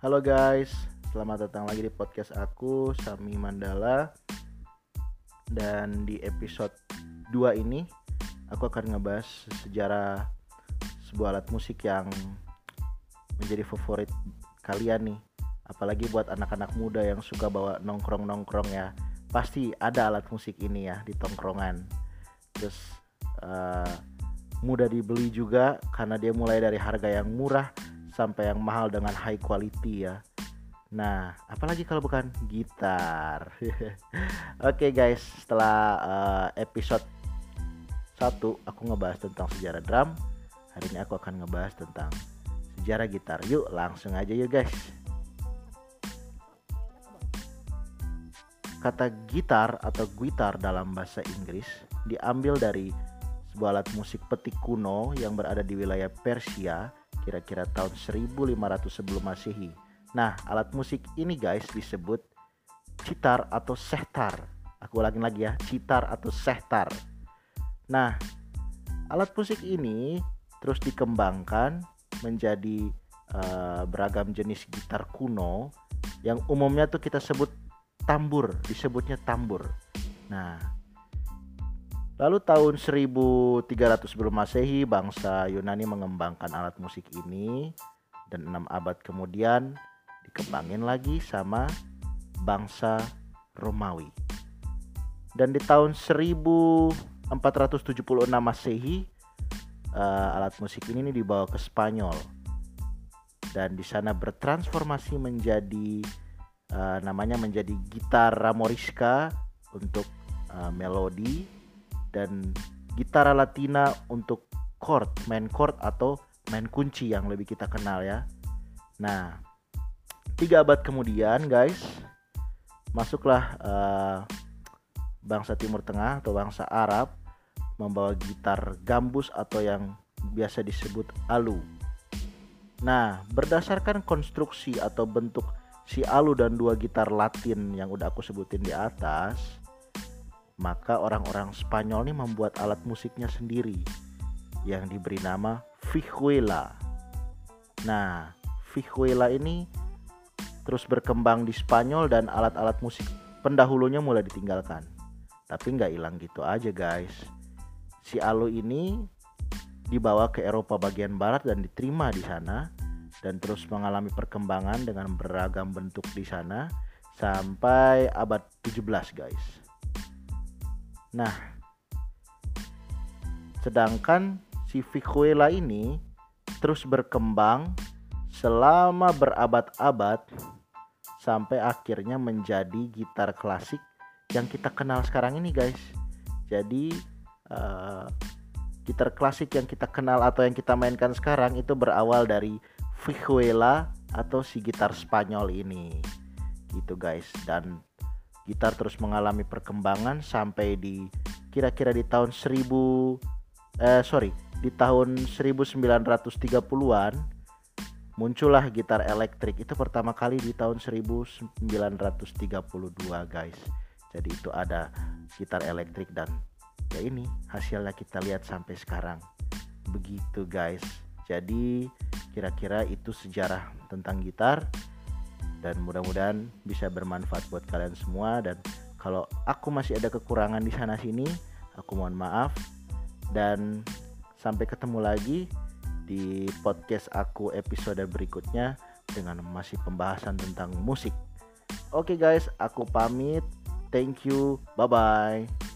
Halo guys, selamat datang lagi di podcast aku Sami Mandala. Dan di episode 2 ini Aku akan ngebahas sejarah sebuah alat musik yang menjadi favorit kalian nih. Apalagi buat anak-anak muda yang suka bawa nongkrong-nongkrong ya. Pasti ada alat musik ini ya di tongkrongan. Terus uh, mudah dibeli juga karena dia mulai dari harga yang murah sampai yang mahal dengan high quality ya. Nah, apalagi kalau bukan gitar. Oke okay guys, setelah uh, episode 1 aku ngebahas tentang sejarah drum, hari ini aku akan ngebahas tentang sejarah gitar. Yuk, langsung aja yuk guys. Kata gitar atau gitar dalam bahasa Inggris diambil dari sebuah alat musik petik kuno yang berada di wilayah Persia kira-kira tahun 1500 sebelum Masehi. Nah, alat musik ini guys disebut citar atau sehtar. Aku ulangin lagi ya, citar atau sehtar. Nah, alat musik ini terus dikembangkan menjadi uh, beragam jenis gitar kuno yang umumnya tuh kita sebut tambur, disebutnya tambur. Nah, Lalu tahun 1300 sebelum Masehi bangsa Yunani mengembangkan alat musik ini dan enam abad kemudian dikembangin lagi sama bangsa Romawi. Dan di tahun 1476 Masehi uh, alat musik ini dibawa ke Spanyol dan di sana bertransformasi menjadi uh, namanya menjadi gitar ramorisca untuk uh, melodi dan gitar Latina untuk chord, main chord atau main kunci yang lebih kita kenal ya. Nah, tiga abad kemudian guys, masuklah uh, bangsa Timur Tengah atau bangsa Arab membawa gitar gambus atau yang biasa disebut alu. Nah, berdasarkan konstruksi atau bentuk si alu dan dua gitar Latin yang udah aku sebutin di atas, maka orang-orang Spanyol ini membuat alat musiknya sendiri yang diberi nama vihuela. Nah, vihuela ini terus berkembang di Spanyol dan alat-alat musik pendahulunya mulai ditinggalkan. Tapi nggak hilang gitu aja guys. Si alu ini dibawa ke Eropa bagian barat dan diterima di sana dan terus mengalami perkembangan dengan beragam bentuk di sana sampai abad 17 guys. Nah, sedangkan si Vicuela ini terus berkembang selama berabad-abad sampai akhirnya menjadi gitar klasik yang kita kenal sekarang ini guys. Jadi uh, gitar klasik yang kita kenal atau yang kita mainkan sekarang itu berawal dari Vicuela atau si gitar Spanyol ini. Gitu guys dan gitar terus mengalami perkembangan sampai di kira-kira di tahun 1000 eh sorry di tahun 1930-an muncullah gitar elektrik. Itu pertama kali di tahun 1932 guys. Jadi itu ada gitar elektrik dan ya ini hasilnya kita lihat sampai sekarang. Begitu guys. Jadi kira-kira itu sejarah tentang gitar dan mudah-mudahan bisa bermanfaat buat kalian semua dan kalau aku masih ada kekurangan di sana sini aku mohon maaf dan sampai ketemu lagi di podcast aku episode berikutnya dengan masih pembahasan tentang musik. Oke okay guys, aku pamit. Thank you. Bye bye.